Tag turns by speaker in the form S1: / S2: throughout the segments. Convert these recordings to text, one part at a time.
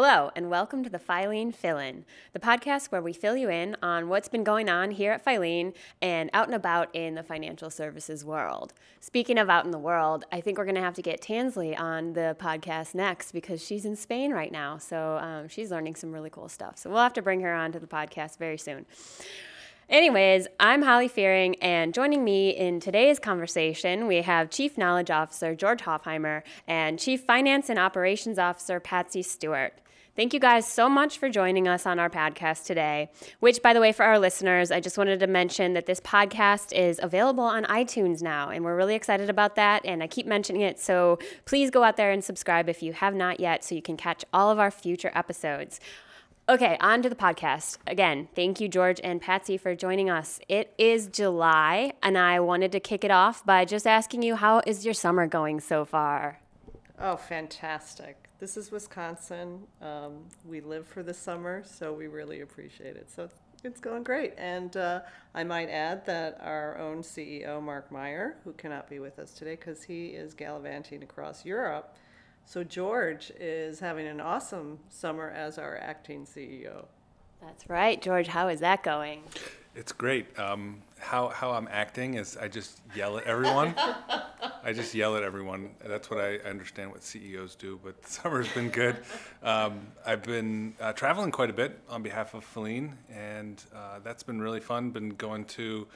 S1: Hello, and welcome to the Filene Fill In, the podcast where we fill you in on what's been going on here at Filene and out and about in the financial services world. Speaking of out in the world, I think we're going to have to get Tansley on the podcast next because she's in Spain right now. So um, she's learning some really cool stuff. So we'll have to bring her on to the podcast very soon. Anyways, I'm Holly Fearing, and joining me in today's conversation, we have Chief Knowledge Officer George Hoffheimer and Chief Finance and Operations Officer Patsy Stewart. Thank you guys so much for joining us on our podcast today. Which, by the way, for our listeners, I just wanted to mention that this podcast is available on iTunes now, and we're really excited about that. And I keep mentioning it, so please go out there and subscribe if you have not yet so you can catch all of our future episodes. Okay, on to the podcast. Again, thank you, George and Patsy, for joining us. It is July, and I wanted to kick it off by just asking you how is your summer going so far?
S2: Oh, fantastic. This is Wisconsin. Um, we live for the summer, so we really appreciate it. So it's going great. And uh, I might add that our own CEO, Mark Meyer, who cannot be with us today because he is gallivanting across Europe, so George is having an awesome summer as our acting CEO.
S1: That's right, George. How is that going?
S3: It's great. Um, how how I'm acting is I just yell at everyone. I just yell at everyone. That's what I understand what CEOs do. But summer's been good. Um, I've been uh, traveling quite a bit on behalf of Filene, and uh, that's been really fun. Been going to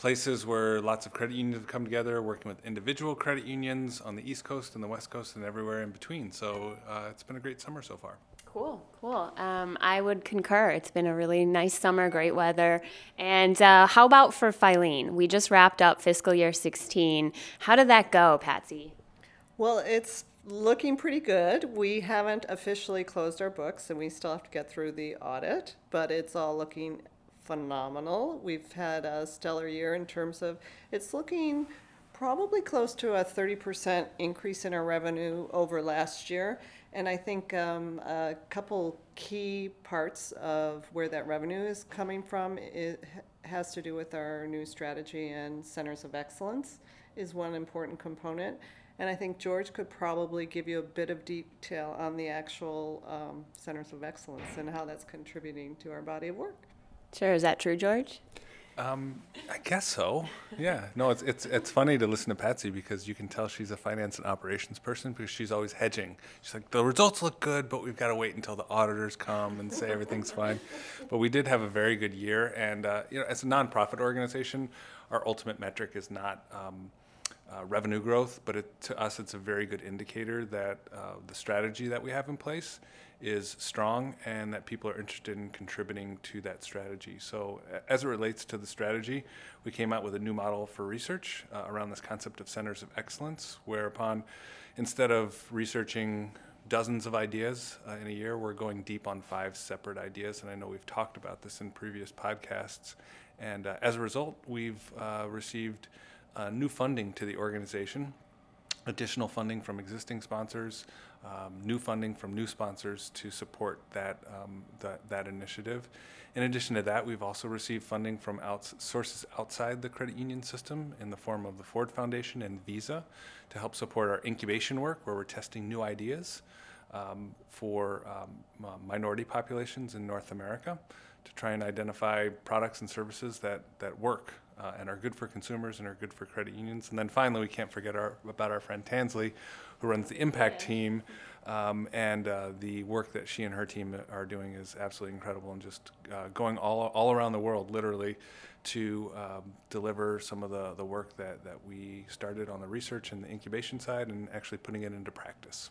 S3: places where lots of credit unions have come together, working with individual credit unions on the East Coast and the West Coast and everywhere in between. So uh, it's been a great summer so far.
S1: Cool, cool. Um, I would concur. It's been a really nice summer, great weather. And uh, how about for Filene? We just wrapped up fiscal year 16. How did that go, Patsy?
S2: Well, it's looking pretty good. We haven't officially closed our books and we still have to get through the audit, but it's all looking phenomenal. We've had a stellar year in terms of it's looking probably close to a 30% increase in our revenue over last year. And I think um, a couple key parts of where that revenue is coming from it has to do with our new strategy and centers of excellence is one important component. And I think George could probably give you a bit of detail on the actual um, centers of excellence and how that's contributing to our body of work.
S1: Sure. Is that true, George?
S3: Um, I guess so. Yeah. No, it's it's it's funny to listen to Patsy because you can tell she's a finance and operations person because she's always hedging. She's like, the results look good, but we've got to wait until the auditors come and say everything's fine. But we did have a very good year, and uh, you know, as a nonprofit organization, our ultimate metric is not. Um, uh, revenue growth, but it, to us, it's a very good indicator that uh, the strategy that we have in place is strong and that people are interested in contributing to that strategy. So, as it relates to the strategy, we came out with a new model for research uh, around this concept of centers of excellence, whereupon instead of researching dozens of ideas uh, in a year, we're going deep on five separate ideas. And I know we've talked about this in previous podcasts. And uh, as a result, we've uh, received uh, new funding to the organization additional funding from existing sponsors, um, new funding from new sponsors to support that, um, that, that initiative. In addition to that, we've also received funding from outs- sources outside the credit union system in the form of the Ford Foundation and Visa to help support our incubation work, where we're testing new ideas um, for um, uh, minority populations in North America to try and identify products and services that, that work uh, and are good for consumers and are good for credit unions. And then finally, we can't forget our, about our friend Tansley, who runs the Impact team. Um, and uh, the work that she and her team are doing is absolutely incredible and just uh, going all, all around the world, literally, to um, deliver some of the, the work that, that we started on the research and the incubation side and actually putting it into practice.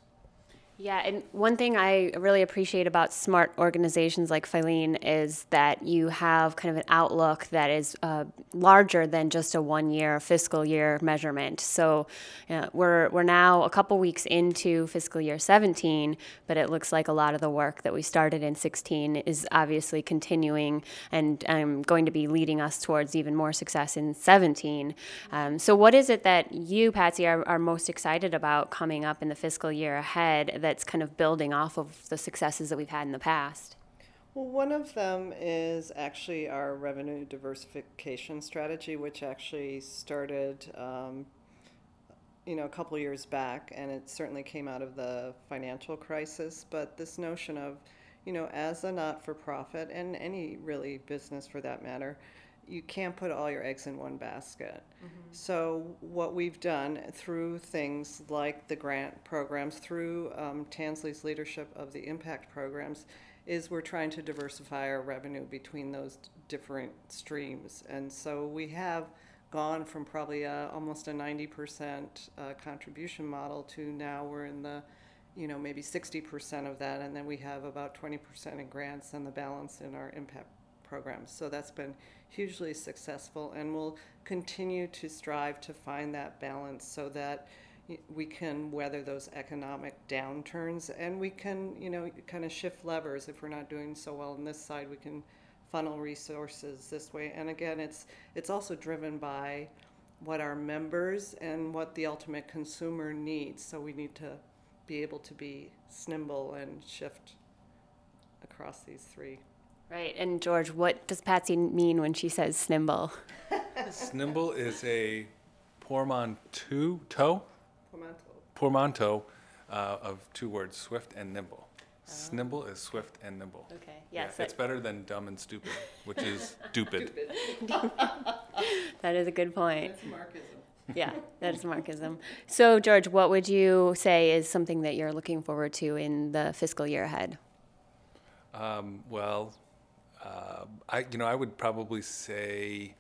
S1: Yeah, and one thing I really appreciate about smart organizations like Filene is that you have kind of an outlook that is uh, larger than just a one-year fiscal year measurement. So you know, we're we're now a couple weeks into fiscal year 17, but it looks like a lot of the work that we started in 16 is obviously continuing and um, going to be leading us towards even more success in 17. Um, so what is it that you, Patsy, are, are most excited about coming up in the fiscal year ahead? That's kind of building off of the successes that we've had in the past?
S2: Well, one of them is actually our revenue diversification strategy, which actually started um, you know, a couple years back, and it certainly came out of the financial crisis. But this notion of, you know, as a not for profit, and any really business for that matter, you can't put all your eggs in one basket. So, what we've done through things like the grant programs, through um, Tansley's leadership of the impact programs, is we're trying to diversify our revenue between those different streams. And so we have gone from probably a, almost a 90% uh, contribution model to now we're in the, you know, maybe 60% of that. And then we have about 20% in grants and the balance in our impact programs. So that's been hugely successful, and we'll continue to strive to find that balance so that we can weather those economic downturns and we can, you know, kind of shift levers. If we're not doing so well on this side, we can funnel resources this way. And again, it's it's also driven by what our members and what the ultimate consumer needs. So we need to be able to be nimble and shift across these three.
S1: Right. And George, what does Patsy mean when she says snimble?
S3: Snimble is a portmanteau, toe,
S2: Pimento.
S3: portmanteau uh, of two words, swift and nimble. Snimble is swift and nimble.
S1: Okay.
S3: Yeah,
S1: Yes.
S3: it's better than dumb and stupid, which is stupid.
S1: that is a good point.
S2: It's Marxism.
S1: Yeah, that is Marxism. So, George, what would you say is something that you're looking forward to in the fiscal year ahead?
S3: Um, well, uh, I you know I would probably say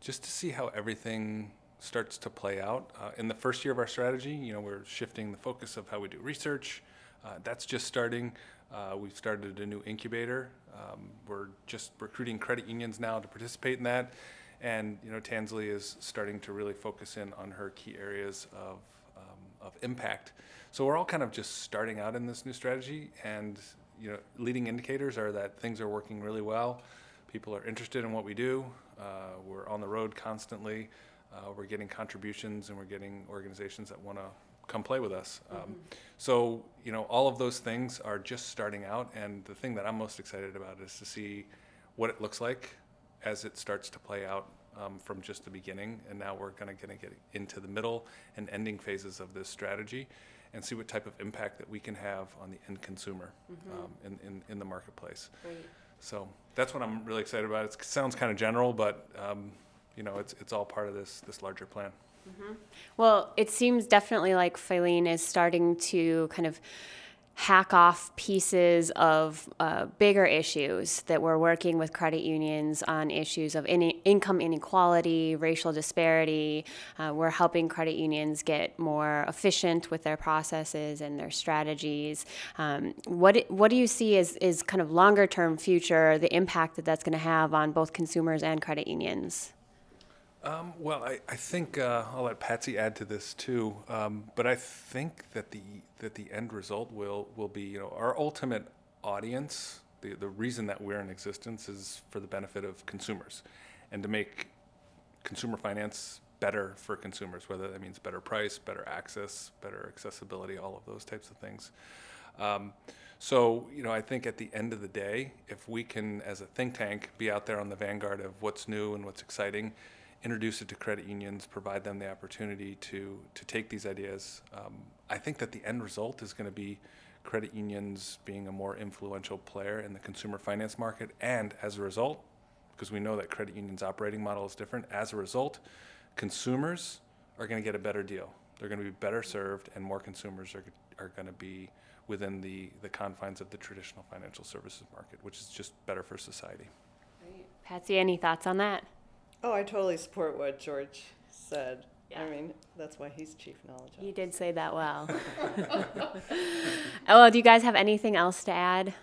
S3: just to see how everything starts to play out uh, in the first year of our strategy. You know, we're shifting the focus of how we do research. Uh, that's just starting. Uh, we've started a new incubator. Um, we're just recruiting credit unions now to participate in that, and you know, Tansley is starting to really focus in on her key areas of um, of impact. So we're all kind of just starting out in this new strategy, and you know, leading indicators are that things are working really well. People are interested in what we do. Uh, we're on the road constantly. Uh, we're getting contributions, and we're getting organizations that want to come play with us. Um, so you know, all of those things are just starting out, and the thing that I'm most excited about is to see what it looks like as it starts to play out um, from just the beginning. And now we're going to get into the middle and ending phases of this strategy and see what type of impact that we can have on the end consumer um, in, in, in the marketplace. So that's what I'm really excited about. It's, it sounds kind of general, but um, you know, it's, it's all part of this, this larger plan.
S1: Well, it seems definitely like Filene is starting to kind of hack off pieces of uh, bigger issues that we're working with credit unions on issues of in- income inequality, racial disparity. Uh, we're helping credit unions get more efficient with their processes and their strategies. Um, what what do you see as is kind of longer term future the impact that that's going to have on both consumers and credit unions?
S3: Um, well, I, I think uh, I'll let Patsy add to this too. Um, but I think that the that the end result will will be you know our ultimate audience. The the reason that we're in existence is for the benefit of consumers, and to make consumer finance better for consumers. Whether that means better price, better access, better accessibility, all of those types of things. Um, so, you know, I think at the end of the day, if we can, as a think tank, be out there on the vanguard of what's new and what's exciting, introduce it to credit unions, provide them the opportunity to to take these ideas. Um, I think that the end result is going to be credit unions being a more influential player in the consumer finance market, and as a result, because we know that credit unions' operating model is different, as a result, consumers are going to get a better deal. They're going to be better served, and more consumers are are going to be within the the confines of the traditional financial services market, which is just better for society.
S1: Patsy, any thoughts on that?
S2: Oh, I totally support what George said.
S1: Yeah.
S2: I mean, that's why he's chief knowledge
S1: You
S2: officer.
S1: did say that well. oh, do you guys have anything else to add?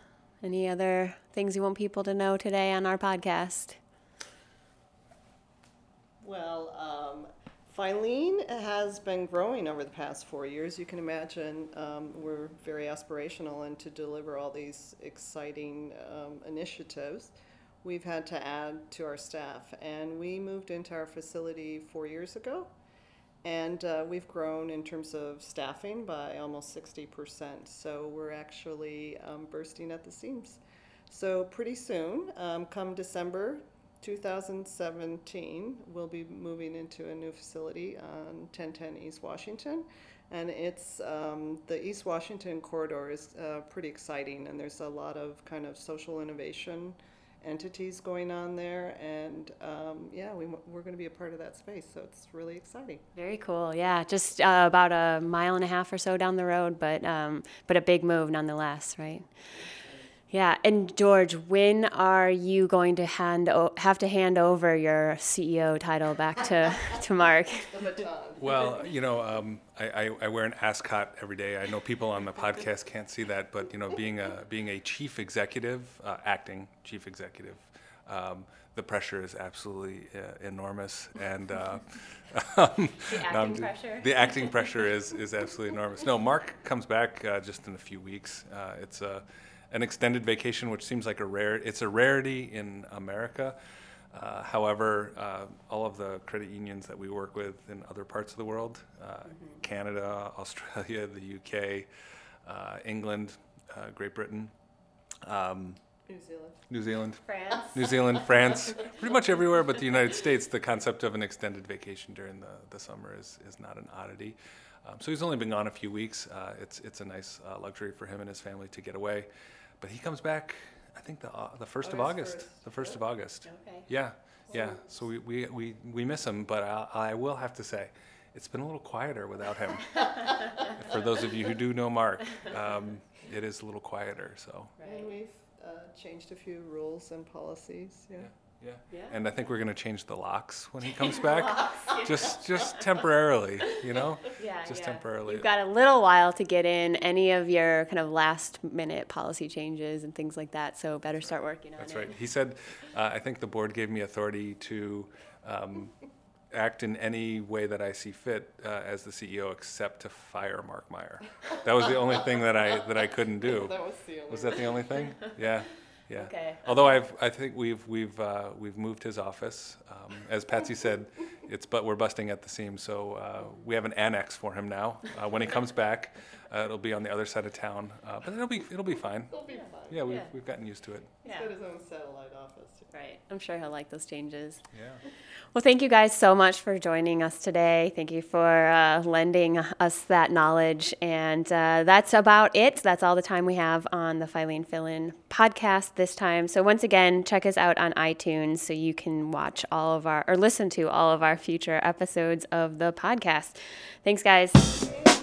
S1: Any other things you want people to know today on our podcast?
S2: Well, um, Filene has been growing over the past four years. You can imagine um, we're very aspirational and to deliver all these exciting um, initiatives. We've had to add to our staff, and we moved into our facility four years ago. And uh, we've grown in terms of staffing by almost 60%. So we're actually um, bursting at the seams. So pretty soon, um, come December 2017, we'll be moving into a new facility on 1010 East Washington. And it's, um, the East Washington corridor is uh, pretty exciting, and there's a lot of kind of social innovation entities going on there. And um, yeah, we, we're going to be a part of that space, so it's really exciting.
S1: Very cool. Yeah, just uh, about a mile and a half or so down the road, but um, but a big move nonetheless, right? Yeah, and George, when are you going to hand o- have to hand over your CEO title back to to Mark?
S3: Well, you know, um, I, I, I wear an ascot every day. I know people on the podcast can't see that, but you know, being a being a chief executive, uh, acting chief executive, um, the pressure is absolutely uh, enormous, and uh, um,
S1: The acting
S3: ju-
S1: pressure?
S3: The acting pressure is is absolutely enormous. No, Mark comes back uh, just in a few weeks. Uh, it's a an extended vacation, which seems like a rare. It's a rarity in America. Uh, however, uh, all of the credit unions that we work with in other parts of the world, uh, Canada, Australia, the UK, uh, England, uh, Great Britain, um,
S2: New Zealand.
S3: New Zealand,
S1: France.
S3: New Zealand, France, pretty much everywhere but the United States, the concept of an extended vacation during the, the summer is, is not an oddity. Um, so he's only been gone a few weeks. Uh, it's, it's a nice uh, luxury for him and his family to get away. But he comes back, I think, the, uh, the 1st of
S2: August
S3: August.
S2: 1st.
S3: The 1st of August.
S1: Okay.
S3: Yeah, yeah. So we, we, we, we miss him, but I, I will have to say, it's been a little quieter without him. for those of you who do know Mark, um, it is a little quieter. So,
S2: And we've uh, changed a few rules and policies, yeah.
S3: yeah.
S1: Yeah.
S3: And I think we're going to change the locks when he comes back. just just temporarily, you know?
S1: Yeah,
S3: Just
S1: yeah.
S3: temporarily.
S1: You've got a little while to get in any of your kind of last minute policy changes and things like that. So better start working on
S3: That's
S1: it.
S3: That's right. He said, uh, I think the board gave me authority to um, act in any way that I see fit uh, as the CEO, except to fire Mark Meyer. That was the only thing that I that I couldn't do.
S2: That was the only.
S3: Was that the only thing? Yeah, yeah.
S1: Okay.
S3: Although I've, I think we've we've uh, we've moved his office. Um, as Patsy said, it's but we're busting at the seams. So uh, we have an annex for him now. Uh, when he comes back, uh, it'll be on the other side of town. Uh, but it'll be it'll be fine.
S2: It'll be fun.
S3: Yeah, we've
S1: Yeah.
S3: we've gotten used to it.
S2: He's
S1: Yeah.
S2: got his own satellite office.
S1: Right. I'm sure he'll like those changes.
S3: Yeah.
S1: Well, thank you guys so much for joining us today. Thank you for uh, lending us that knowledge. And uh, that's about it. That's all the time we have on the Filene Fill In podcast this time. So, once again, check us out on iTunes so you can watch all of our or listen to all of our future episodes of the podcast. Thanks, guys.